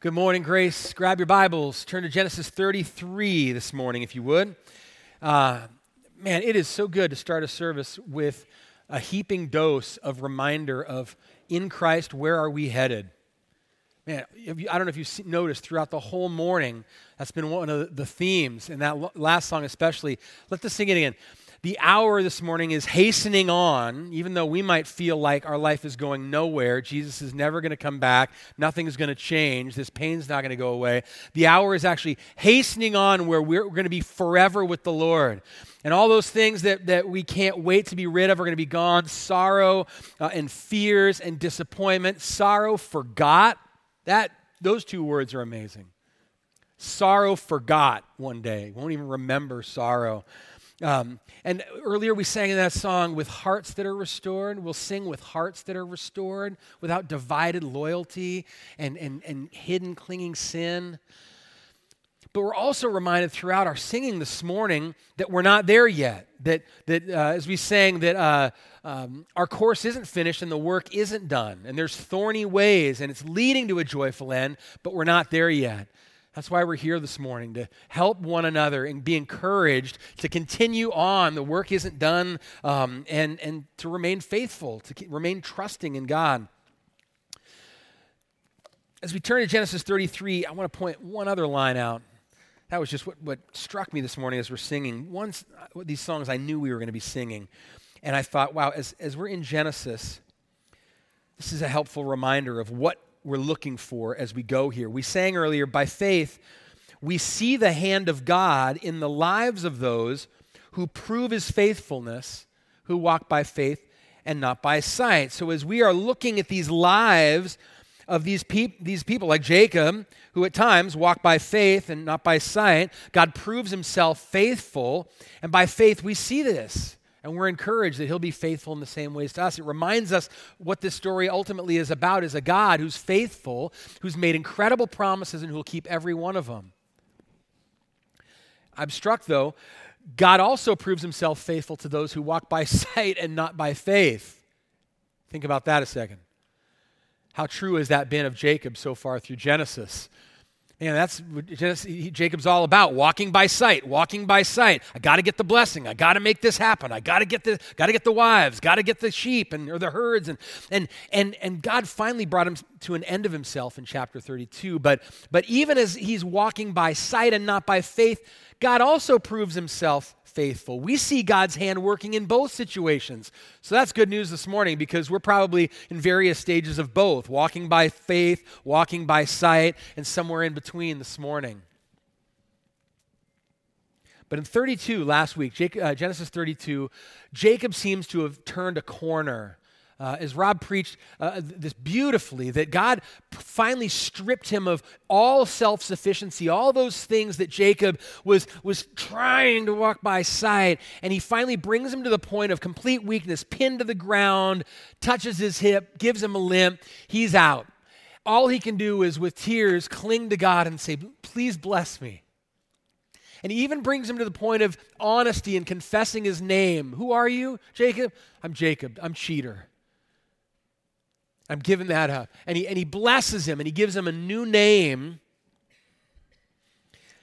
Good morning, Grace. Grab your Bibles. Turn to Genesis 33 this morning, if you would. Uh, man, it is so good to start a service with a heaping dose of reminder of in Christ, where are we headed? Man, you, I don't know if you've noticed throughout the whole morning, that's been one of the themes, and that last song especially. Let us just sing it again the hour this morning is hastening on, even though we might feel like our life is going nowhere. Jesus is never going to come back. Nothing is going to change. This pain's not going to go away. The hour is actually hastening on where we're, going to be forever with the Lord. And all those things that, that we can't wait to be rid of are going to be gone sorrow uh, and fears and disappointment. Sorrow forgot. That, those two words are amazing. Sorrow forgot one day. Won't even remember sorrow. Um, and earlier we sang in that song, with hearts that are restored. We'll sing with hearts that are restored, without divided loyalty and, and, and hidden clinging sin. But we're also reminded throughout our singing this morning that we're not there yet. That, that uh, as we sang, that uh, um, our course isn't finished and the work isn't done. And there's thorny ways and it's leading to a joyful end, but we're not there yet. That's why we're here this morning to help one another and be encouraged to continue on. The work isn't done, um, and, and to remain faithful, to keep, remain trusting in God. As we turn to Genesis 33, I want to point one other line out. That was just what, what struck me this morning as we're singing. Once these songs I knew we were going to be singing. And I thought, wow, as, as we're in Genesis, this is a helpful reminder of what we're looking for as we go here. We sang earlier, by faith, we see the hand of God in the lives of those who prove his faithfulness, who walk by faith and not by sight. So as we are looking at these lives of these, peop- these people, like Jacob, who at times walk by faith and not by sight, God proves himself faithful. And by faith, we see this. And we're encouraged that he'll be faithful in the same ways to us. It reminds us what this story ultimately is about is a God who's faithful, who's made incredible promises, and who will keep every one of them. I'm struck, though, God also proves himself faithful to those who walk by sight and not by faith. Think about that a second. How true has that been of Jacob so far through Genesis? And that's just, Jacob's all about walking by sight, walking by sight. I got to get the blessing. I got to make this happen. I got to get the got to get the wives, got to get the sheep and or the herds and and and and God finally brought him to an end of himself in chapter 32. But but even as he's walking by sight and not by faith, God also proves himself faithful. We see God's hand working in both situations. So that's good news this morning because we're probably in various stages of both walking by faith, walking by sight, and somewhere in between this morning. But in 32, last week, Jacob, uh, Genesis 32, Jacob seems to have turned a corner uh, as Rob preached uh, this beautifully, that God finally stripped him of all self sufficiency, all those things that Jacob was, was trying to walk by sight. And he finally brings him to the point of complete weakness, pinned to the ground, touches his hip, gives him a limp. He's out. All he can do is, with tears, cling to God and say, Please bless me. And he even brings him to the point of honesty and confessing his name. Who are you, Jacob? I'm Jacob. I'm cheater. I'm giving that up. And he, and he blesses him and he gives him a new name.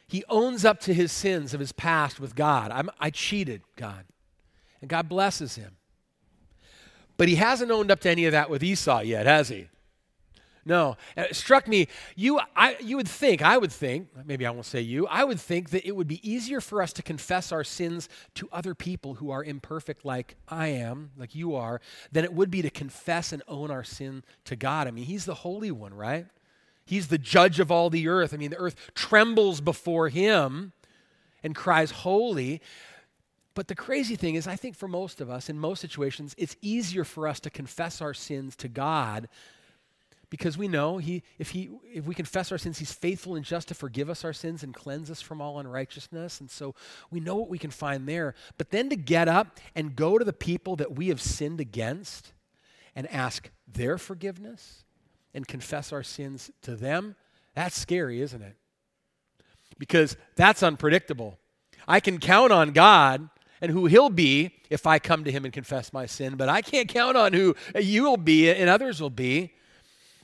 He owns up to his sins of his past with God. I'm, I cheated God. And God blesses him. But he hasn't owned up to any of that with Esau yet, has he? No. It struck me, you, I, you would think, I would think, maybe I won't say you, I would think that it would be easier for us to confess our sins to other people who are imperfect like I am, like you are, than it would be to confess and own our sin to God. I mean, He's the Holy One, right? He's the judge of all the earth. I mean, the earth trembles before Him and cries, Holy. But the crazy thing is, I think for most of us, in most situations, it's easier for us to confess our sins to God because we know he, if, he, if we confess our sins, he's faithful and just to forgive us our sins and cleanse us from all unrighteousness. And so we know what we can find there. But then to get up and go to the people that we have sinned against and ask their forgiveness and confess our sins to them, that's scary, isn't it? Because that's unpredictable. I can count on God and who he'll be if I come to him and confess my sin, but I can't count on who you will be and others will be.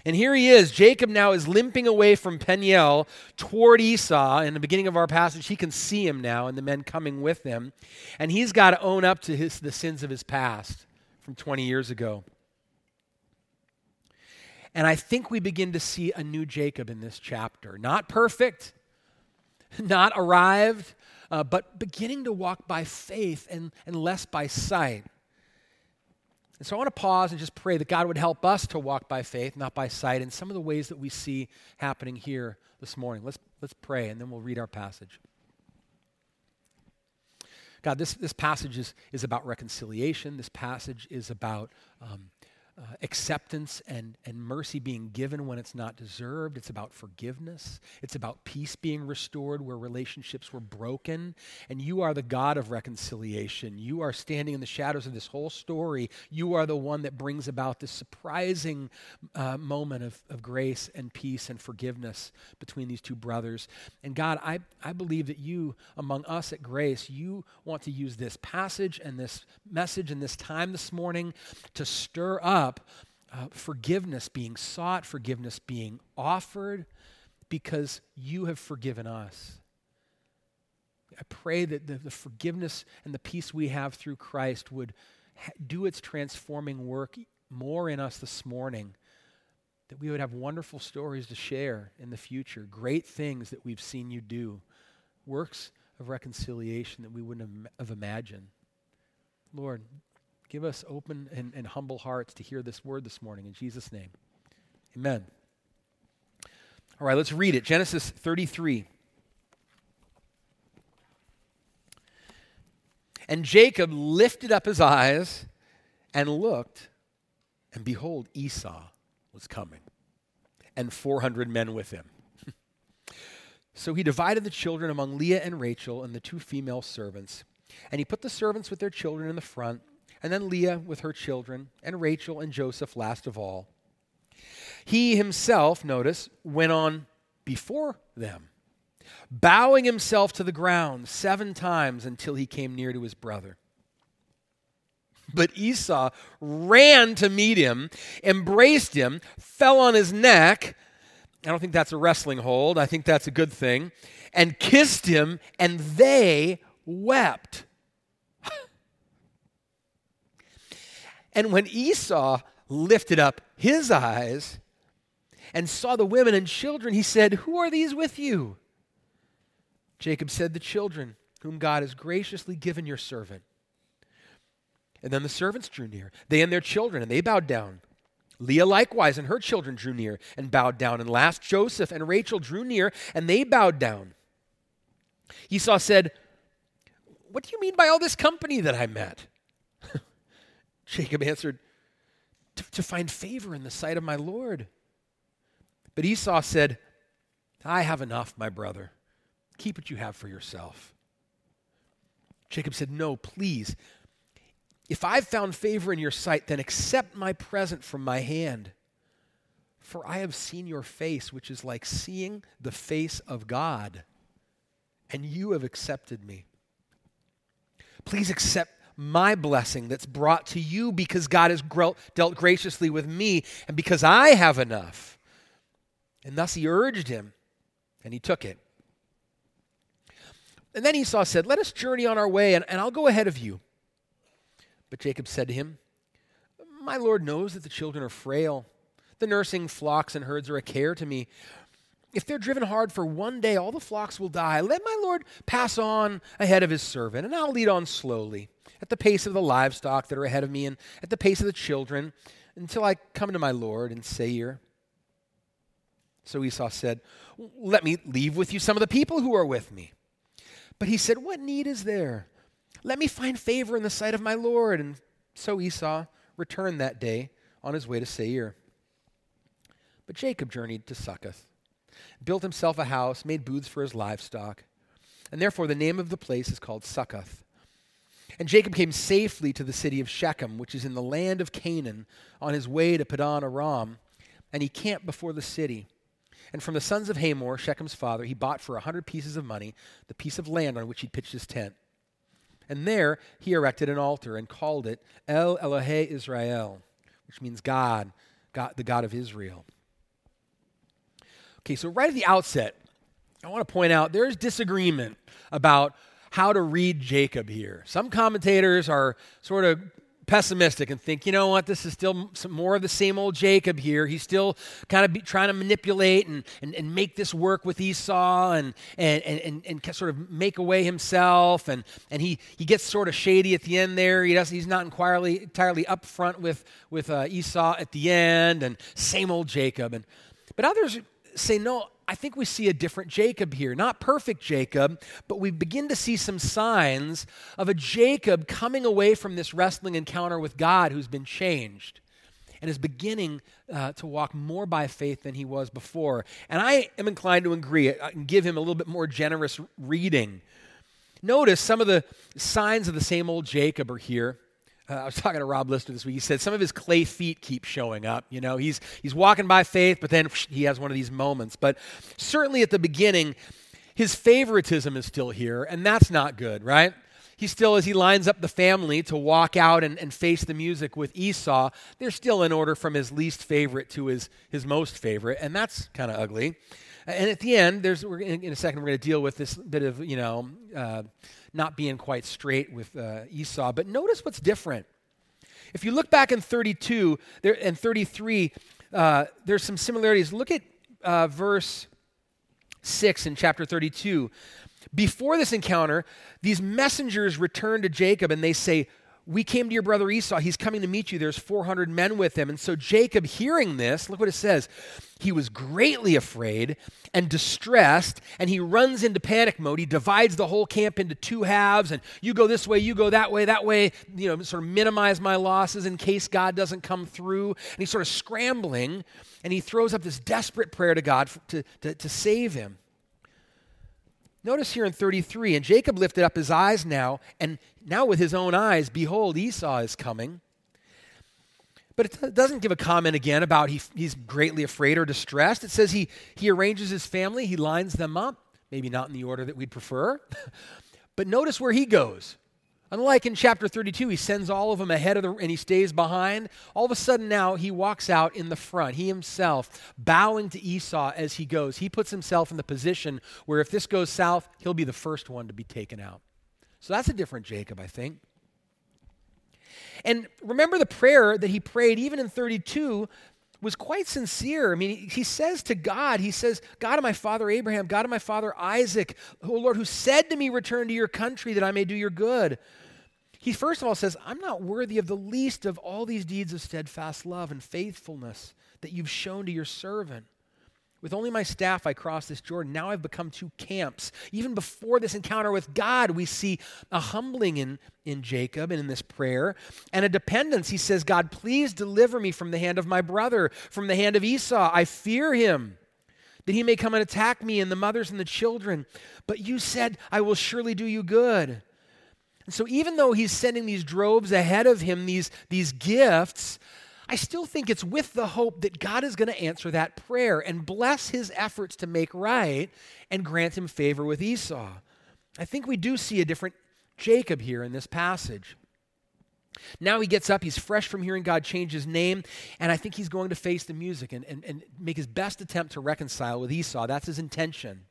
And here he is. Jacob now is limping away from Peniel toward Esau. In the beginning of our passage, he can see him now and the men coming with him. And he's got to own up to his, the sins of his past from 20 years ago. And I think we begin to see a new Jacob in this chapter. Not perfect, not arrived, uh, but beginning to walk by faith and, and less by sight. And so I want to pause and just pray that God would help us to walk by faith, not by sight, in some of the ways that we see happening here this morning. Let's, let's pray, and then we'll read our passage. God, this, this passage is, is about reconciliation. This passage is about um, uh, acceptance and, and mercy being given when it's not deserved. It's about forgiveness. It's about peace being restored where relationships were broken. And you are the God of reconciliation. You are standing in the shadows of this whole story. You are the one that brings about this surprising uh, moment of, of grace and peace and forgiveness between these two brothers. And God, I, I believe that you, among us at Grace, you want to use this passage and this message and this time this morning to stir up up uh, forgiveness being sought, forgiveness being offered, because you have forgiven us. I pray that the, the forgiveness and the peace we have through Christ would ha- do its transforming work more in us this morning, that we would have wonderful stories to share in the future, great things that we've seen you do, works of reconciliation that we wouldn't have imagined. Lord, Give us open and, and humble hearts to hear this word this morning. In Jesus' name, amen. All right, let's read it. Genesis 33. And Jacob lifted up his eyes and looked, and behold, Esau was coming, and 400 men with him. so he divided the children among Leah and Rachel and the two female servants. And he put the servants with their children in the front and then Leah with her children, and Rachel and Joseph last of all. He himself, notice, went on before them, bowing himself to the ground seven times until he came near to his brother. But Esau ran to meet him, embraced him, fell on his neck. I don't think that's a wrestling hold. I think that's a good thing. And kissed him, and they wept. And when Esau lifted up his eyes and saw the women and children, he said, Who are these with you? Jacob said, The children whom God has graciously given your servant. And then the servants drew near, they and their children, and they bowed down. Leah likewise and her children drew near and bowed down. And last, Joseph and Rachel drew near, and they bowed down. Esau said, What do you mean by all this company that I met? Jacob answered, To find favor in the sight of my Lord. But Esau said, I have enough, my brother. Keep what you have for yourself. Jacob said, No, please. If I've found favor in your sight, then accept my present from my hand. For I have seen your face, which is like seeing the face of God, and you have accepted me. Please accept my blessing that's brought to you because God has dealt graciously with me and because I have enough. And thus he urged him, and he took it. And then Esau said, Let us journey on our way, and, and I'll go ahead of you. But Jacob said to him, My Lord knows that the children are frail. The nursing flocks and herds are a care to me. If they're driven hard for one day, all the flocks will die. Let my Lord pass on ahead of his servant, and I'll lead on slowly at the pace of the livestock that are ahead of me and at the pace of the children until I come to my Lord and Seir. So Esau said, Let me leave with you some of the people who are with me. But he said, What need is there? Let me find favor in the sight of my Lord. And so Esau returned that day on his way to Seir. But Jacob journeyed to Succoth, built himself a house, made booths for his livestock. And therefore the name of the place is called Succoth. And Jacob came safely to the city of Shechem, which is in the land of Canaan, on his way to Padan Aram, and he camped before the city. And from the sons of Hamor, Shechem's father, he bought for a hundred pieces of money the piece of land on which he'd pitched his tent. And there he erected an altar and called it El Elohe Israel, which means God, God, the God of Israel. Okay, so right at the outset, I want to point out there's disagreement about how to read Jacob here. Some commentators are sort of pessimistic and think, you know what, this is still some more of the same old Jacob here. He's still kind of trying to manipulate and, and, and make this work with Esau and, and, and, and, sort of make away himself. And, and he, he gets sort of shady at the end there. He does, he's not entirely, entirely upfront with, with uh, Esau at the end, and same old Jacob. And, but others say, no, I think we see a different Jacob here. Not perfect Jacob, but we begin to see some signs of a Jacob coming away from this wrestling encounter with God who's been changed and is beginning uh, to walk more by faith than he was before. And I am inclined to agree and give him a little bit more generous reading. Notice some of the signs of the same old Jacob are here. Uh, I was talking to Rob Lister this week. He said some of his clay feet keep showing up. You know, he's, he's walking by faith, but then he has one of these moments. But certainly at the beginning, his favoritism is still here, and that's not good, right? He still, as he lines up the family to walk out and, and face the music with Esau, they're still in order from his least favorite to his, his most favorite, and that's kind of ugly. And at the end, there's, we're, in, in a second, we're going to deal with this bit of, you know, uh, not being quite straight with uh, Esau. But notice what's different. If you look back in 32 there, and 33, uh, there's some similarities. Look at uh, verse 6 in chapter 32. Before this encounter, these messengers return to Jacob and they say, we came to your brother Esau. He's coming to meet you. There's 400 men with him. And so Jacob, hearing this, look what it says. He was greatly afraid and distressed, and he runs into panic mode. He divides the whole camp into two halves, and you go this way, you go that way, that way, you know, sort of minimize my losses in case God doesn't come through. And he's sort of scrambling, and he throws up this desperate prayer to God to, to, to save him. Notice here in 33, and Jacob lifted up his eyes now, and now with his own eyes, behold, Esau is coming. But it doesn't give a comment again about he, he's greatly afraid or distressed. It says he, he arranges his family, he lines them up, maybe not in the order that we'd prefer. but notice where he goes. Unlike in chapter 32, he sends all of them ahead of the, and he stays behind. All of a sudden now, he walks out in the front, he himself, bowing to Esau as he goes. He puts himself in the position where if this goes south, he'll be the first one to be taken out. So that's a different Jacob, I think. And remember the prayer that he prayed even in 32 was quite sincere. I mean, he says to God, he says, God of my father Abraham, God of my father Isaac, O Lord, who said to me, Return to your country that I may do your good. He first of all says, I'm not worthy of the least of all these deeds of steadfast love and faithfulness that you've shown to your servant. With only my staff, I crossed this Jordan. Now I've become two camps. Even before this encounter with God, we see a humbling in, in Jacob and in this prayer and a dependence. He says, God, please deliver me from the hand of my brother, from the hand of Esau. I fear him that he may come and attack me and the mothers and the children. But you said, I will surely do you good. And so, even though he's sending these droves ahead of him, these, these gifts, I still think it's with the hope that God is going to answer that prayer and bless his efforts to make right and grant him favor with Esau. I think we do see a different Jacob here in this passage. Now he gets up, he's fresh from hearing God change his name, and I think he's going to face the music and, and, and make his best attempt to reconcile with Esau. That's his intention.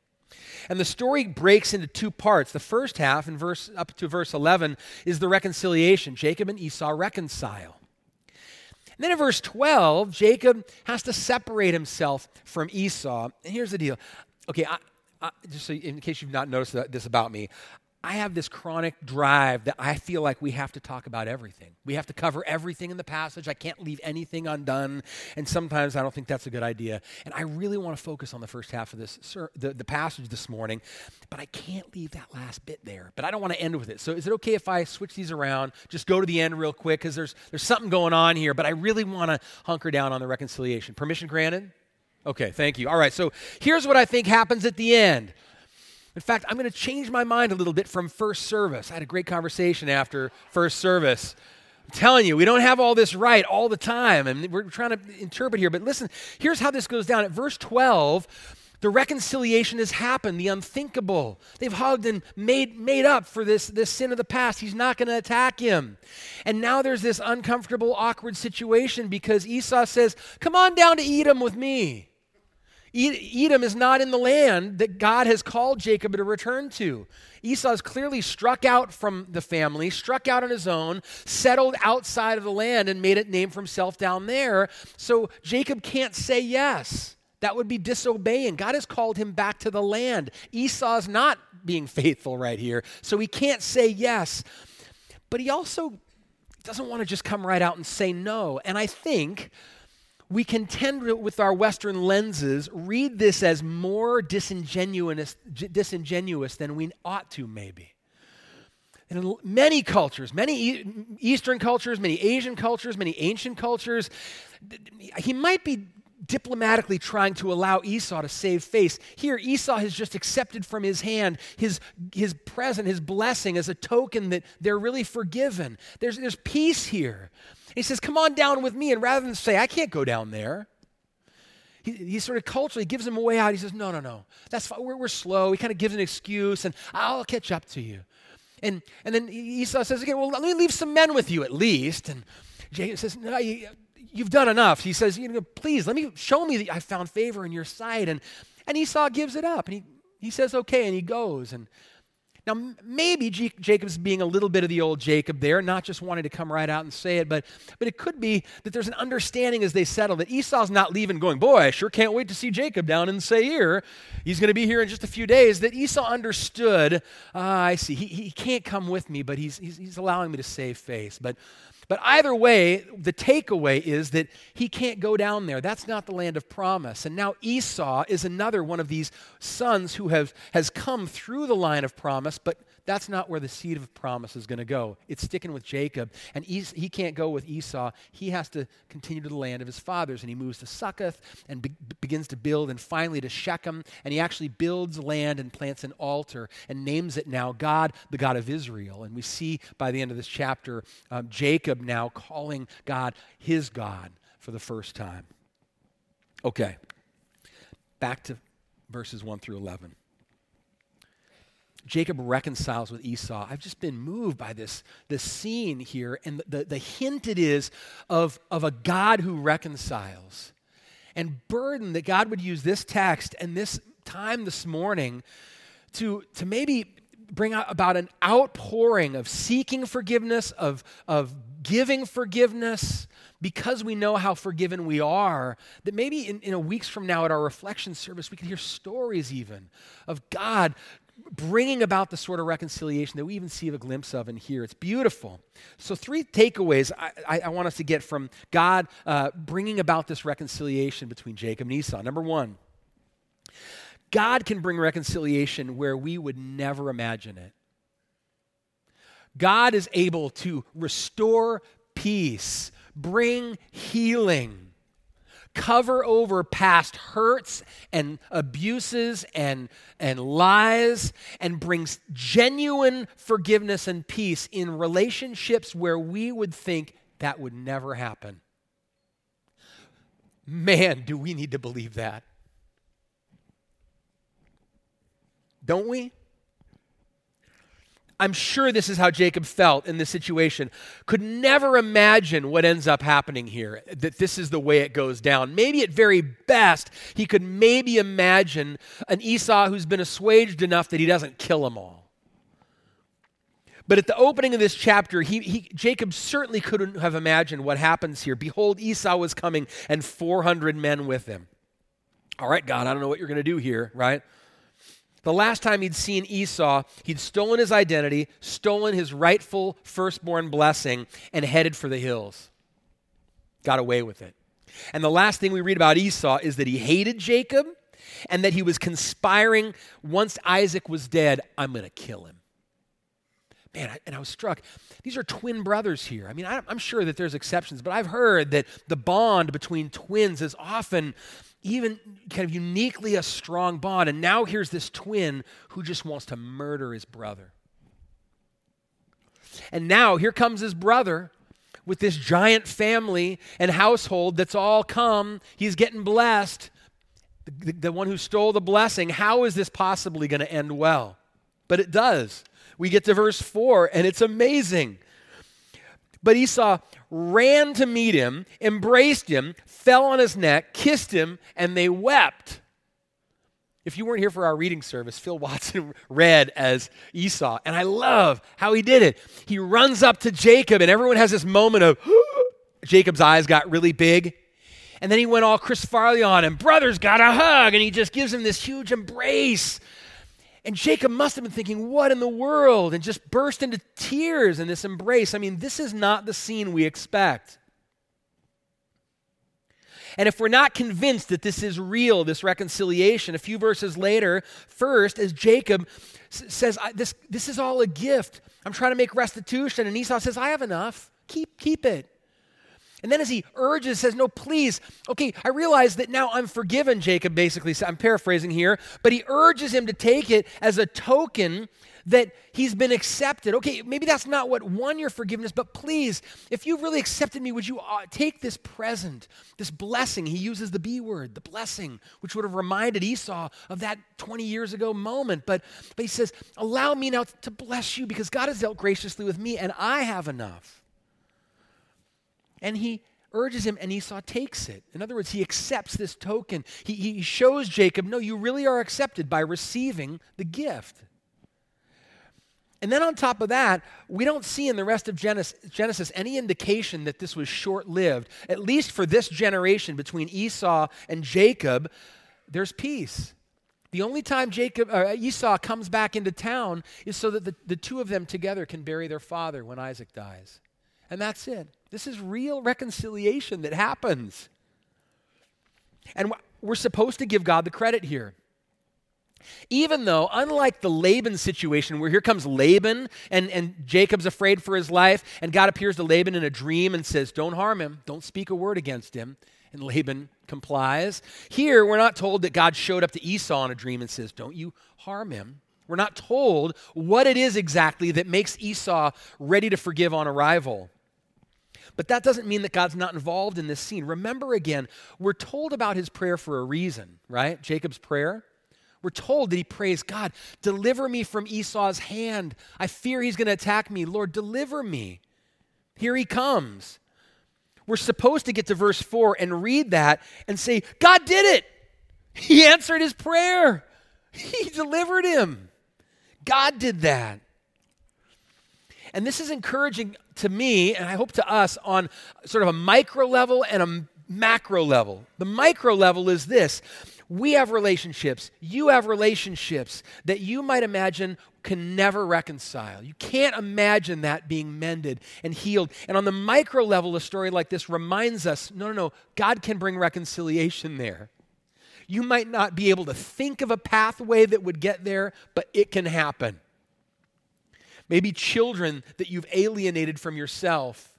And the story breaks into two parts. The first half, in verse up to verse 11, is the reconciliation. Jacob and Esau reconcile. And then in verse 12, Jacob has to separate himself from Esau. And here's the deal. Okay, I, I, just so in case you've not noticed this about me, I have this chronic drive that I feel like we have to talk about everything. We have to cover everything in the passage. I can't leave anything undone. And sometimes I don't think that's a good idea. And I really want to focus on the first half of this, the, the passage this morning, but I can't leave that last bit there. But I don't want to end with it. So is it okay if I switch these around, just go to the end real quick? Because there's, there's something going on here, but I really want to hunker down on the reconciliation. Permission granted? Okay, thank you. All right, so here's what I think happens at the end. In fact, I'm going to change my mind a little bit from first service. I had a great conversation after first service. I'm telling you, we don't have all this right all the time, and we're trying to interpret here. But listen, here's how this goes down. At verse 12, the reconciliation has happened, the unthinkable. They've hugged and made, made up for this, this sin of the past. He's not going to attack him. And now there's this uncomfortable, awkward situation because Esau says, Come on down to Edom with me. Edom is not in the land that God has called Jacob to return to. Esau is clearly struck out from the family, struck out on his own, settled outside of the land, and made a name for himself down there. So Jacob can't say yes. That would be disobeying. God has called him back to the land. Esau is not being faithful right here, so he can't say yes. But he also doesn't want to just come right out and say no. And I think we can tend with our Western lenses read this as more disingenuous, disingenuous than we ought to, maybe. in many cultures, many Eastern cultures, many Asian cultures, many ancient cultures, he might be diplomatically trying to allow Esau to save face. Here, Esau has just accepted from his hand his, his present, his blessing as a token that they're really forgiven. There's, there's peace here. He says, Come on down with me. And rather than say, I can't go down there, he, he sort of culturally gives him a way out. He says, No, no, no. That's fine. We're, we're slow. He kind of gives an excuse, and I'll catch up to you. And, and then Esau says Okay, Well, let me leave some men with you at least. And Jacob says, No, you, you've done enough. He says, you know, please let me show me that I found favor in your sight. And, and Esau gives it up and he, he says, okay, and he goes. And now maybe Jacob's being a little bit of the old Jacob there, not just wanting to come right out and say it, but, but it could be that there's an understanding as they settle that Esau's not leaving going, boy, I sure can't wait to see Jacob down in Seir. He's going to be here in just a few days. That Esau understood, ah, I see, he, he can't come with me, but he's, he's, he's allowing me to save face. But but either way, the takeaway is that he can't go down there. That's not the land of promise. And now Esau is another one of these sons who have, has come through the line of promise, but that's not where the seed of promise is going to go. It's sticking with Jacob. And he can't go with Esau. He has to continue to the land of his fathers. And he moves to Succoth and be- begins to build, and finally to Shechem. And he actually builds land and plants an altar and names it now God, the God of Israel. And we see by the end of this chapter, um, Jacob now calling God his God for the first time. Okay, back to verses 1 through 11. Jacob reconciles with Esau. I've just been moved by this, this scene here and the, the, hint it is of, of a God who reconciles. And burden that God would use this text and this time this morning to, to maybe bring about an outpouring of seeking forgiveness, of, of giving forgiveness, because we know how forgiven we are, that maybe in, in a weeks from now at our reflection service, we can hear stories even of God bringing about the sort of reconciliation that we even see a glimpse of in here. It's beautiful. So, three takeaways I, I, I want us to get from God uh, bringing about this reconciliation between Jacob and Esau. Number one, God can bring reconciliation where we would never imagine it. God is able to restore peace, bring healing cover over past hurts and abuses and, and lies and brings genuine forgiveness and peace in relationships where we would think that would never happen. Man, do we need to believe that. Don't we? I'm sure this is how Jacob felt in this situation. Could never imagine what ends up happening here, that this is the way it goes down. Maybe at very best, he could maybe imagine an Esau who's been assuaged enough that he doesn't kill them all. But at the opening of this chapter, he, he, Jacob certainly couldn't have imagined what happens here. Behold, Esau was coming and 400 men with him. All right, God, I don't know what you're going to do here, right? The last time he'd seen Esau, he'd stolen his identity, stolen his rightful firstborn blessing, and headed for the hills. Got away with it. And the last thing we read about Esau is that he hated Jacob and that he was conspiring once Isaac was dead, I'm going to kill him. Man, and I was struck. These are twin brothers here. I mean, I'm sure that there's exceptions, but I've heard that the bond between twins is often even kind of uniquely a strong bond. And now here's this twin who just wants to murder his brother. And now here comes his brother with this giant family and household that's all come. He's getting blessed. The, the, the one who stole the blessing. How is this possibly going to end well? But it does. We get to verse 4, and it's amazing. But Esau ran to meet him, embraced him, fell on his neck, kissed him, and they wept. If you weren't here for our reading service, Phil Watson read as Esau, and I love how he did it. He runs up to Jacob, and everyone has this moment of Jacob's eyes got really big. And then he went all Chris Farley on him, brother's got a hug, and he just gives him this huge embrace. And Jacob must have been thinking, what in the world? And just burst into tears in this embrace. I mean, this is not the scene we expect. And if we're not convinced that this is real, this reconciliation, a few verses later, first, as Jacob s- says, this, this is all a gift. I'm trying to make restitution. And Esau says, I have enough. Keep, keep it. And then as he urges, says, No, please, okay, I realize that now I'm forgiven, Jacob basically I'm paraphrasing here, but he urges him to take it as a token that he's been accepted. Okay, maybe that's not what won your forgiveness, but please, if you've really accepted me, would you uh, take this present, this blessing? He uses the B word, the blessing, which would have reminded Esau of that 20 years ago moment. But, but he says, Allow me now to bless you because God has dealt graciously with me and I have enough. And he urges him, and Esau takes it. In other words, he accepts this token. He, he shows Jacob, no, you really are accepted by receiving the gift. And then on top of that, we don't see in the rest of Genesis, Genesis any indication that this was short lived. At least for this generation between Esau and Jacob, there's peace. The only time Jacob, uh, Esau comes back into town is so that the, the two of them together can bury their father when Isaac dies. And that's it. This is real reconciliation that happens. And we're supposed to give God the credit here. Even though, unlike the Laban situation where here comes Laban and, and Jacob's afraid for his life, and God appears to Laban in a dream and says, Don't harm him, don't speak a word against him. And Laban complies. Here, we're not told that God showed up to Esau in a dream and says, Don't you harm him. We're not told what it is exactly that makes Esau ready to forgive on arrival. But that doesn't mean that God's not involved in this scene. Remember again, we're told about his prayer for a reason, right? Jacob's prayer. We're told that he prays, God, deliver me from Esau's hand. I fear he's going to attack me. Lord, deliver me. Here he comes. We're supposed to get to verse 4 and read that and say, God did it. He answered his prayer, he delivered him. God did that. And this is encouraging to me, and I hope to us, on sort of a micro level and a macro level. The micro level is this we have relationships, you have relationships that you might imagine can never reconcile. You can't imagine that being mended and healed. And on the micro level, a story like this reminds us no, no, no, God can bring reconciliation there. You might not be able to think of a pathway that would get there, but it can happen. Maybe children that you've alienated from yourself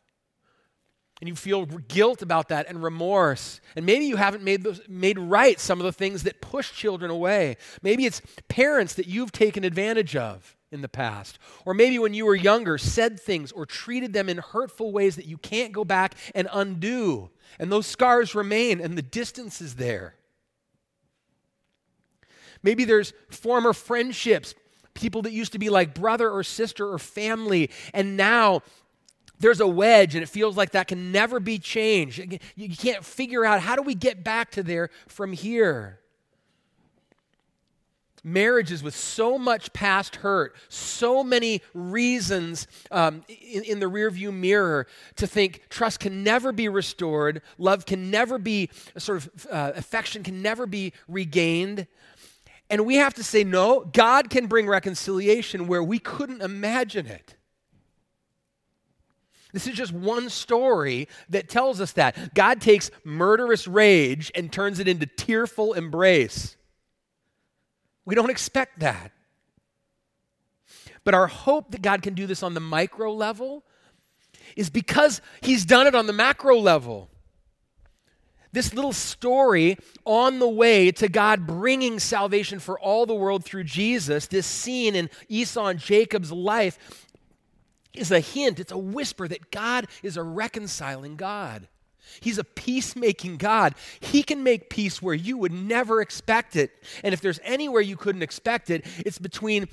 and you feel guilt about that and remorse. And maybe you haven't made, those, made right some of the things that push children away. Maybe it's parents that you've taken advantage of in the past. Or maybe when you were younger, said things or treated them in hurtful ways that you can't go back and undo. And those scars remain and the distance is there. Maybe there's former friendships, people that used to be like brother or sister or family, and now there's a wedge and it feels like that can never be changed. You can't figure out how do we get back to there from here. Marriages with so much past hurt, so many reasons um, in, in the rearview mirror to think trust can never be restored, love can never be, sort of uh, affection can never be regained. And we have to say, no, God can bring reconciliation where we couldn't imagine it. This is just one story that tells us that. God takes murderous rage and turns it into tearful embrace. We don't expect that. But our hope that God can do this on the micro level is because He's done it on the macro level. This little story on the way to God bringing salvation for all the world through Jesus, this scene in Esau and Jacob's life, is a hint, it's a whisper that God is a reconciling God. He's a peacemaking God. He can make peace where you would never expect it. And if there's anywhere you couldn't expect it, it's between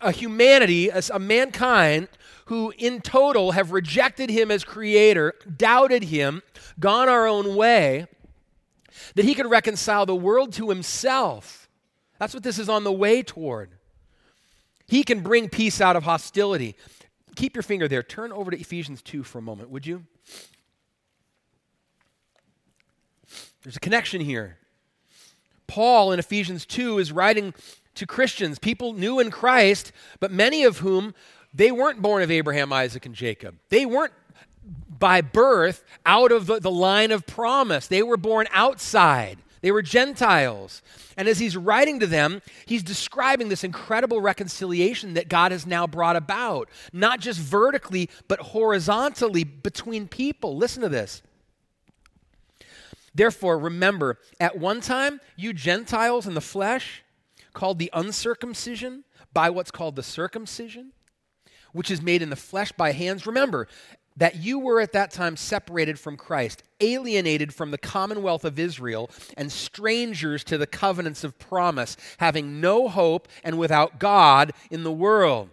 a humanity, a, a, mankind, who in total have rejected him as creator, doubted him, gone our own way, that he could reconcile the world to himself That's what this is on the way toward. He can bring peace out of hostility. Keep your finger there. Turn over to Ephesians 2 for a moment, would you? There's a connection here. Paul in Ephesians 2 is writing to Christians, people new in Christ, but many of whom they weren't born of Abraham, Isaac, and Jacob. They weren't by birth out of the, line of promise. They were born outside. They were Gentiles. And as he's writing to them, he's describing this incredible reconciliation that God has now brought about, not just vertically, but horizontally between people. Listen to this. Therefore, remember, at one time, you Gentiles in the flesh, called the uncircumcision by what's called the circumcision, which is made in the flesh by hands. Remember, that you were at that time separated from Christ, alienated from the commonwealth of Israel, and strangers to the covenants of promise, having no hope and without God in the world.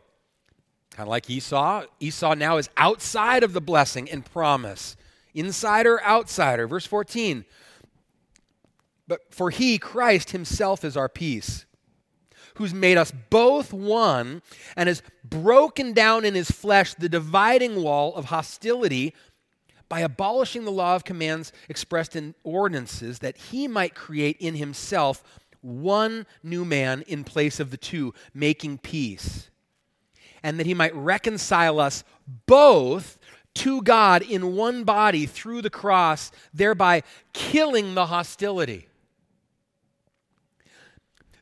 Kind of like Esau. Esau now is outside of the blessing and promise. Insider, outsider. Verse 14. But for he, Christ himself, is our peace who's made us both one and has broken down in his flesh the dividing wall of hostility by abolishing the law of commands expressed in ordinances, that he might create in himself one new man in place of the two, making peace, and that he might reconcile us both to God in one body through the cross, thereby killing the hostility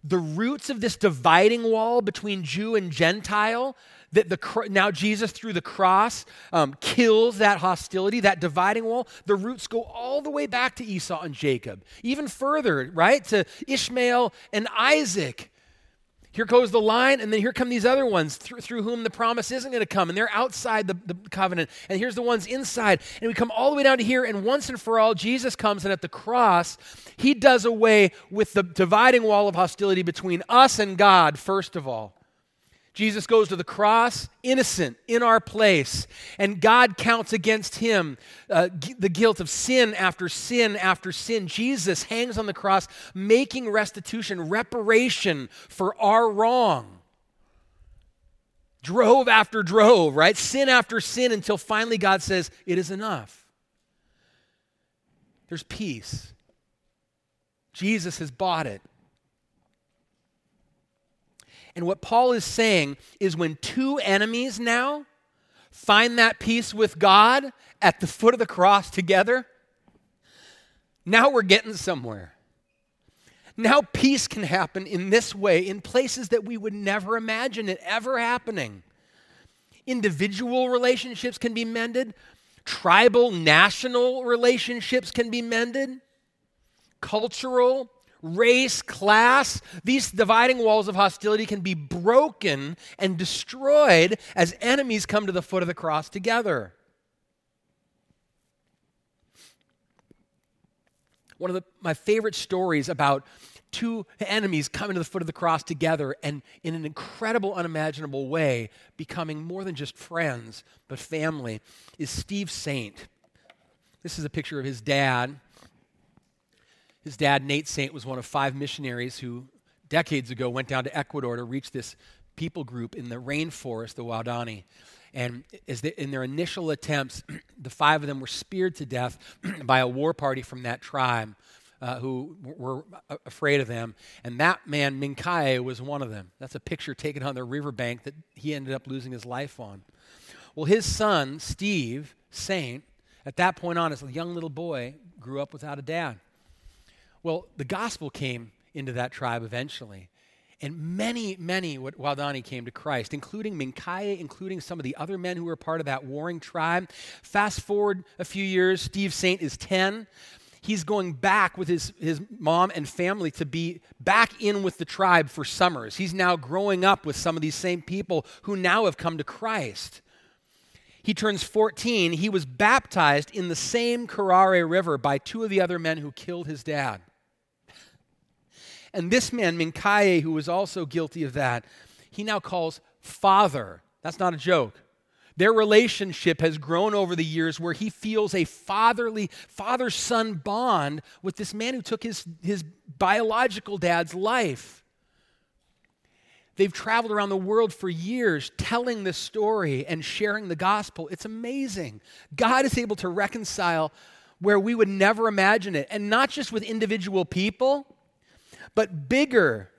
the roots of this dividing wall between Jew and Gentile, that the, now Jesus through the cross um, kills that hostility, that dividing wall. The roots go all the way back to Esau and Jacob, even further, right, to Ishmael and Isaac. Here goes the line, and then here come these other ones through, through whom the promise isn't going to come, and they're outside the, the covenant. And here's the ones inside. And we come all the way down to here, and once and for all, Jesus comes, and at the cross, he does away with the dividing wall of hostility between us and God, first of all. Jesus goes to the cross, innocent, in our place, and God counts against him uh, g- the guilt of sin after sin after sin. Jesus hangs on the cross, making restitution, reparation for our wrong. Drove after drove, right? Sin after sin until finally God says, It is enough. There's peace. Jesus has bought it. And what Paul is saying is when two enemies now find that peace with God at the foot of the cross together, now we're getting somewhere. Now peace can happen in this way in places that we would never imagine it ever happening. Individual relationships can be mended, tribal, national relationships can be mended, cultural, race, class, these dividing walls of hostility can be broken and destroyed as enemies come to the foot of the cross together. One of the, my favorite stories about two enemies coming to the foot of the cross together and in an incredible, unimaginable way becoming more than just friends, but family is Steve Saint. This is a picture of his dad his dad, Nate Saint, was one of five missionaries who decades ago went down to Ecuador to reach this people group in the rainforest, the Waodani. And in their initial attempts, the five of them were speared to death by a war party from that tribe uh, who were afraid of them. And that man, Mincaye, was one of them. That's a picture taken on the riverbank that he ended up losing his life on. Well, his son, Steve Saint, at that point on, as a young little boy, grew up without a dad. Well, the gospel came into that tribe eventually. And many, many Waodani came to Christ, including Mincaye, including some of the other men who were part of that warring tribe. Fast forward a few years, Steve Saint is 10. He's going back with his, his mom and family to be back in with the tribe for summers. He's now growing up with some of these same people who now have come to Christ. He turns 14. He was baptized in the same Curaray River by two of the other men who killed his dad. And this man, Mincaye, who was also guilty of that, he now calls father. That's not a joke. Their relationship has grown over the years where he feels a fatherly, father son bond with this man who took his, his biological dad's life. They've traveled around the world for years telling this story and sharing the gospel. It's amazing. God is able to reconcile where we would never imagine it, and not just with individual people, but bigger.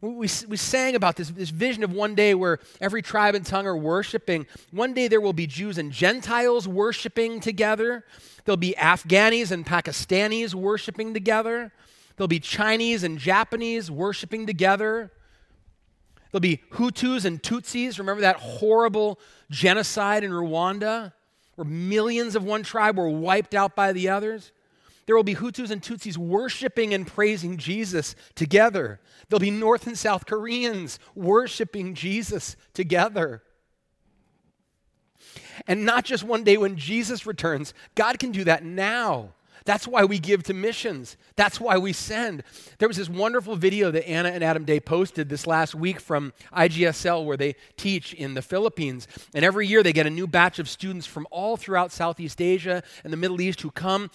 We, we, sang about this, this vision of one day where every tribe and tongue are worshiping. One day there will be Jews and Gentiles worshiping together. There'll be Afghanis and Pakistanis worshiping together. There'll be Chinese and Japanese worshiping together. There'll be Hutus and Tutsis. Remember that horrible genocide in Rwanda where millions of one tribe were wiped out by the others? There will be Hutus and Tutsis worshiping and praising Jesus together. There'll be North and South Koreans worshiping Jesus together. And not just one day when Jesus returns, God can do that now. That's why we give to missions. That's why we send. There was this wonderful video that Anna and Adam Day posted this last week from IGSL where they teach in the Philippines. And every year they get a new batch of students from all throughout Southeast Asia and the Middle East who come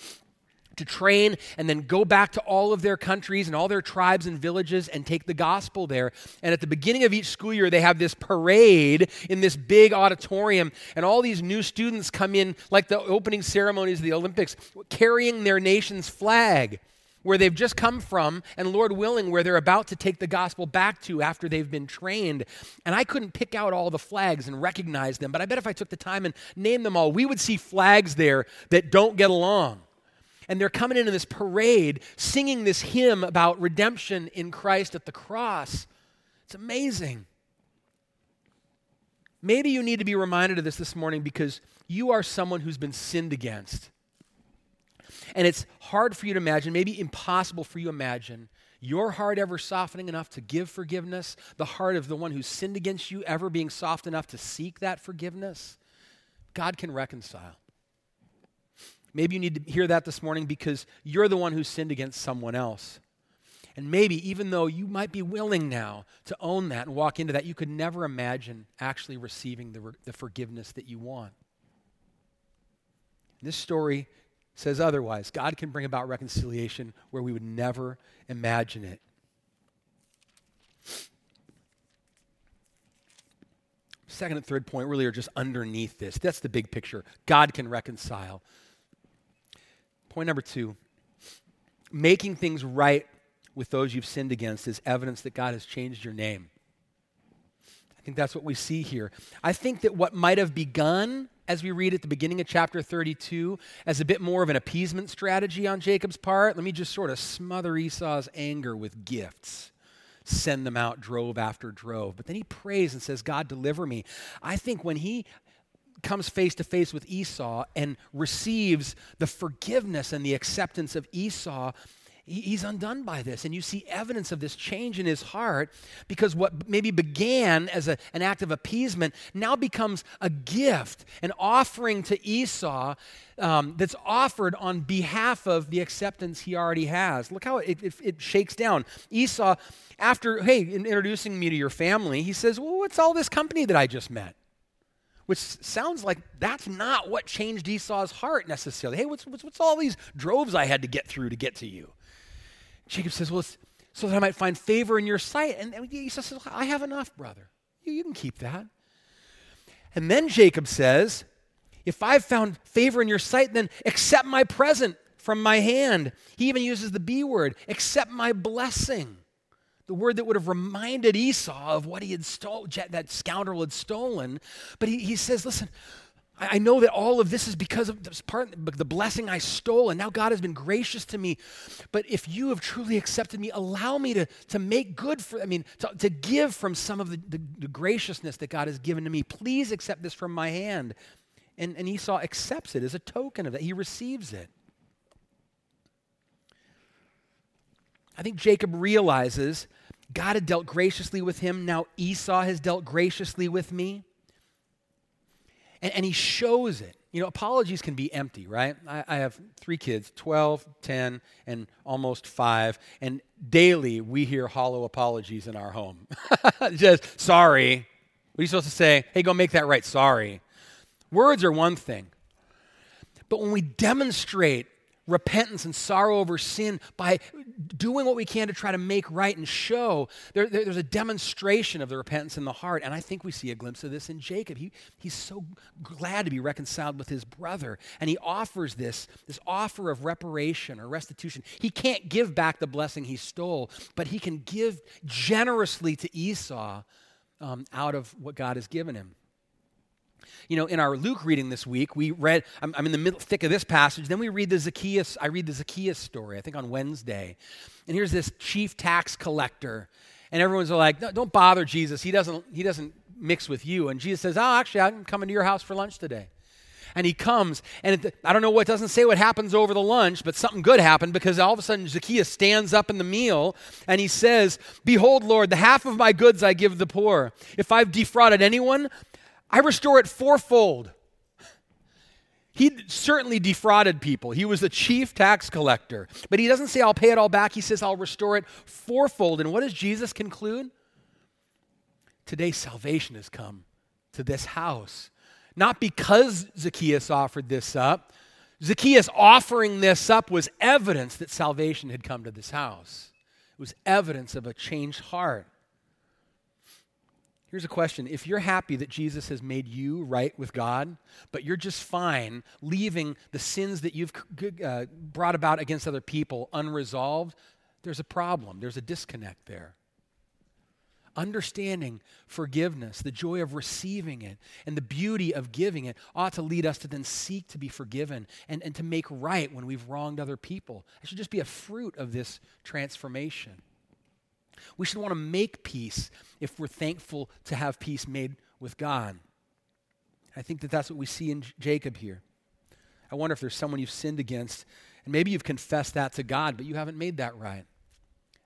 to train and then go back to all of their countries and all their tribes and villages and take the gospel there. And at the beginning of each school year, they have this parade in this big auditorium, and all these new students come in, like the opening ceremonies of the Olympics, carrying their nation's flag. Where they've just come from, and Lord willing, where they're about to take the gospel back to after they've been trained. And I couldn't pick out all the flags and recognize them, but I bet if I took the time and named them all, we would see flags there that don't get along and they're coming in in this parade singing this hymn about redemption in Christ at the cross. It's amazing. Maybe you need to be reminded of this this morning because you are someone who's been sinned against. And it's hard for you to imagine, maybe impossible for you to imagine, your heart ever softening enough to give forgiveness, the heart of the one who sinned against you ever being soft enough to seek that forgiveness. God can reconcile. Maybe you need to hear that this morning because you're the one who sinned against someone else. And maybe, even though you might be willing now to own that and walk into that, you could never imagine actually receiving the, the forgiveness that you want. This story says otherwise. God can bring about reconciliation where we would never imagine it. Second and third point really are just underneath this. That's the big picture. God can reconcile. Point number two making things right with those you've sinned against is evidence that God has changed your name. I think that's what we see here. I think that what might have begun as we read at the beginning of chapter 32 as a bit more of an appeasement strategy on Jacob's part, let me just sort of smother Esau's anger with gifts send them out drove after drove. But then he prays and says, God, deliver me. I think when he comes face to face with Esau and receives the forgiveness and the acceptance of Esau, he's undone by this. And you see evidence of this change in his heart because what maybe began as a, an act of appeasement now becomes a gift, an offering to Esau um, that's offered on behalf of the acceptance he already has. Look how it, it, it shakes down. Esau, after, hey, introducing me to your family, he says, Well, what's all this company that I just met? Which sounds like that's not what changed Esau's heart necessarily. Hey, what's, what's, what's all these droves I had to get through to get to you? Jacob says, Well, so that I might find favor in your sight. And, Esau says, I have enough, brother. You, you can keep that. And then Jacob says, If I've found favor in your sight, then accept my present from my hand. He even uses the B word, accept my blessing the word that would have reminded Esau of what he had that scoundrel had stolen. But he, he says, listen, I, I know that all of this is because of this part, the blessing I stole, and now God has been gracious to me. But if you have truly accepted me, allow me to, to make good for, I mean, to, to give from some of the, the, the graciousness that God has given to me. Please accept this from my hand. And, and Esau accepts it as a token of that. He receives it. I think Jacob realizes God had dealt graciously with him. Now Esau has dealt graciously with me. And, and he shows it. You know, apologies can be empty, right? I, I, have three kids 12, 10, and almost five. And daily we hear hollow apologies in our home. Just, sorry. What are you supposed to say? Hey, go make that right. Sorry. Words are one thing. But when we demonstrate repentance and sorrow over sin by doing what we can to try to make right and show. There, there, there's a demonstration of the repentance in the heart. And I think we see a glimpse of this in Jacob. He, he's so glad to be reconciled with his brother. And he offers this, this offer of reparation or restitution. He can't give back the blessing he stole, but he can give generously to Esau um, out of what God has given him. You know, in our Luke reading this week, we read, I'm, I'm in the middle, thick of this passage, then we read the Zacchaeus, I read the Zacchaeus story, I think on Wednesday. And here's this chief tax collector. And everyone's like, don't bother Jesus. He doesn't, he doesn't mix with you. And Jesus says, oh, actually, I'm coming to your house for lunch today. And he comes, and it, I don't know what doesn't say what happens over the lunch, but something good happened because all of a sudden Zacchaeus stands up in the meal and he says, Behold, Lord, the half of my goods I give the poor. If I've defrauded anyone, I restore it fourfold. He certainly defrauded people. He was the chief tax collector. But he doesn't say, I'll pay it all back. He says, I'll restore it fourfold. And what does Jesus conclude? Today, salvation has come to this house. Not because Zacchaeus offered this up. Zacchaeus offering this up was evidence that salvation had come to this house. It was evidence of a changed heart. Here's a question. If you're happy that Jesus has made you right with God, but you're just fine leaving the sins that you've uh, brought about against other people unresolved, there's a problem. There's a disconnect there. Understanding forgiveness, the joy of receiving it, and the beauty of giving it ought to lead us to then seek to be forgiven and, and to make right when we've wronged other people. It should just be a fruit of this transformation. We should want to make peace if we're thankful to have peace made with God. I think that that's what we see in Jacob here. I wonder if there's someone you've sinned against, and maybe you've confessed that to God, but you haven't made that right.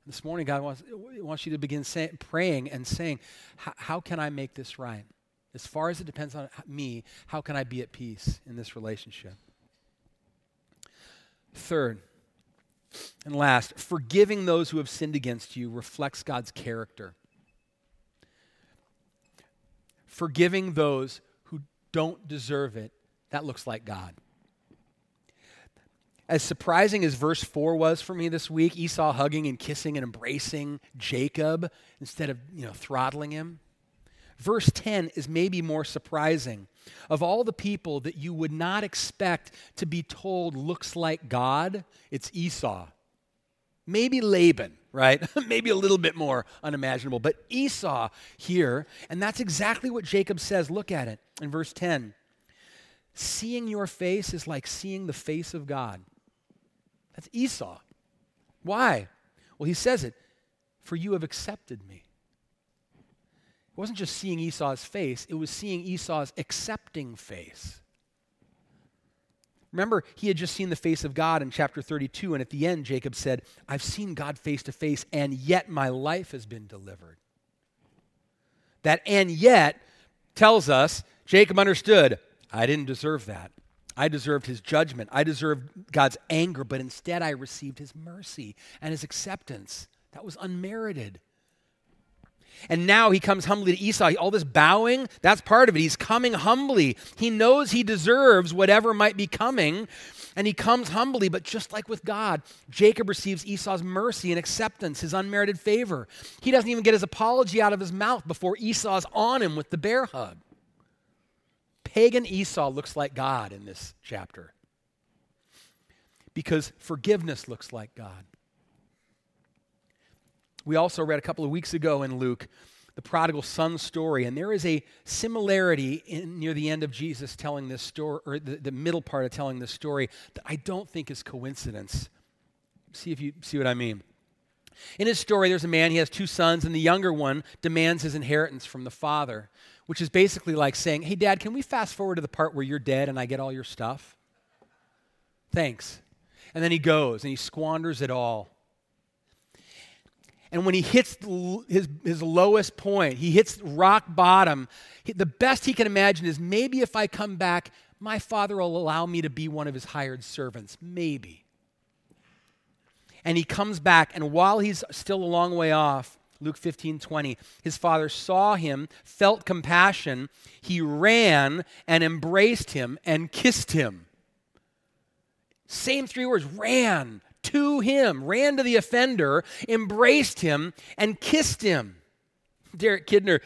This morning, God wants, wants you to begin say, praying and saying, How can I make this right? As far as it depends on me, how can I be at peace in this relationship? Third, and last, forgiving those who have sinned against you reflects God's character. Forgiving those who don't deserve it, that looks like God. As surprising as verse 4 was for me this week, Esau hugging and kissing and embracing Jacob instead of, you know, throttling him. Verse 10 is maybe more surprising. Of all the people that you would not expect to be told looks like God, it's Esau. Maybe Laban, right? Maybe a little bit more unimaginable. But Esau here, and that's exactly what Jacob says. Look at it in verse 10. Seeing your face is like seeing the face of God. That's Esau. Why? Well, he says it, for you have accepted me. It wasn't just seeing Esau's face, it was seeing Esau's accepting face. Remember, he had just seen the face of God in chapter 32, and at the end, Jacob said, I've seen God face to face, and yet my life has been delivered. That and yet tells us Jacob understood, I didn't deserve that. I deserved his judgment. I deserved God's anger, but instead I received his mercy and his acceptance. That was unmerited. And now he comes humbly to Esau. All this bowing, that's part of it. He's coming humbly. He knows he deserves whatever might be coming, and he comes humbly. But just like with God, Jacob receives Esau's mercy and acceptance, his unmerited favor. He doesn't even get his apology out of his mouth before Esau's on him with the bear hug. Pagan Esau looks like God in this chapter because forgiveness looks like God. We also read a couple of weeks ago in Luke the prodigal son story, and there is a similarity in, near the end of Jesus telling this story, or the, the middle part of telling this story, that I don't think is coincidence. See if you see what I mean. In his story, there's a man, he has two sons, and the younger one demands his inheritance from the father, which is basically like saying, Hey, dad, can we fast forward to the part where you're dead and I get all your stuff? Thanks. And then he goes and he squanders it all. And when he hits his, his lowest point, he hits rock bottom, the best he can imagine is maybe if I come back, my father will allow me to be one of his hired servants. Maybe. And he comes back, and while he's still a long way off, Luke 15, 20, his father saw him, felt compassion. He ran and embraced him and kissed him. Same three words ran to him, ran to the offender, embraced him, and kissed him. Derek Kidner,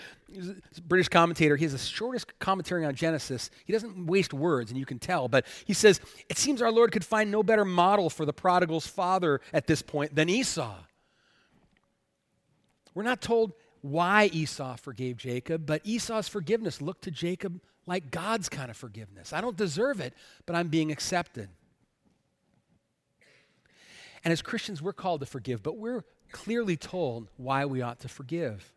British commentator, he has the shortest commentary on Genesis. He doesn't waste words, and you can tell, but he says, It seems our Lord could find no better model for the prodigal's father at this point than Esau. We're not told why Esau forgave Jacob, but Esau's forgiveness looked to Jacob like God's kind of forgiveness. I don't deserve it, but I'm being accepted. And as Christians, we're called to forgive, but we're clearly told why we ought to forgive.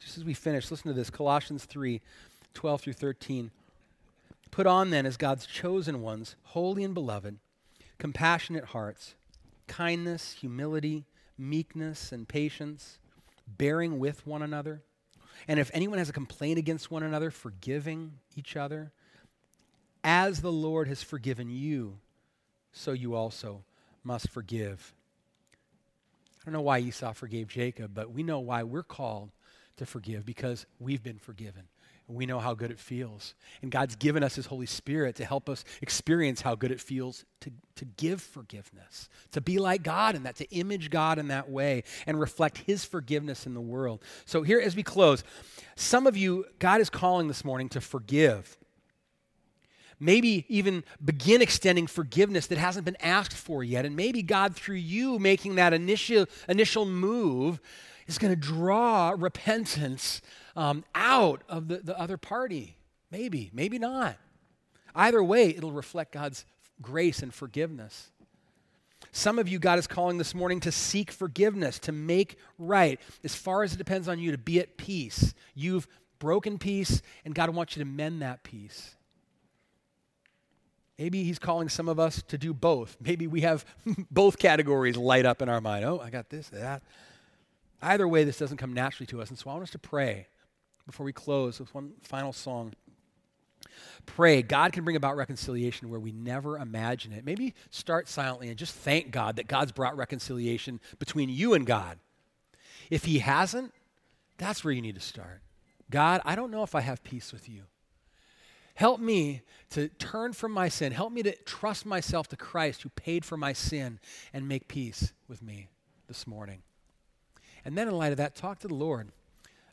Just as we finish, listen to this Colossians 3 12 through 13. Put on then as God's chosen ones, holy and beloved, compassionate hearts, kindness, humility, meekness, and patience, bearing with one another. And if anyone has a complaint against one another, forgiving each other. As the Lord has forgiven you, so you also must forgive. I don't know why Esau forgave Jacob, but we know why we're called to forgive because we've been forgiven. We know how good it feels. And God's given us His Holy Spirit to help us experience how good it feels to, to give forgiveness, to be like God in that, to image God in that way and reflect His forgiveness in the world. So, here as we close, some of you, God is calling this morning to forgive maybe even begin extending forgiveness that hasn't been asked for yet. And maybe God, through you making that initial, initial move, is going to draw repentance um, out of the, the other party. Maybe, maybe not. Either way, it'll reflect God's grace and forgiveness. Some of you, God is calling this morning to seek forgiveness, to make right, as far as it depends on you, to be at peace. You've broken peace, and God wants you to mend that peace. Maybe He's calling some of us to do both. Maybe we have both categories light up in our mind. Oh, I got this, that. Either way, this doesn't come naturally to us. And so I want us to pray before we close with one final song. Pray. God can bring about reconciliation where we never imagine it. Maybe start silently and just thank God that God's brought reconciliation between you and God. If He hasn't, that's where you need to start. God, I don't know if I have peace with you. Help me to turn from my sin. Help me to trust myself to Christ who paid for my sin and make peace with me this morning. And then, in light of that, talk to the Lord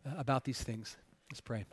uh, about these things. Let's pray.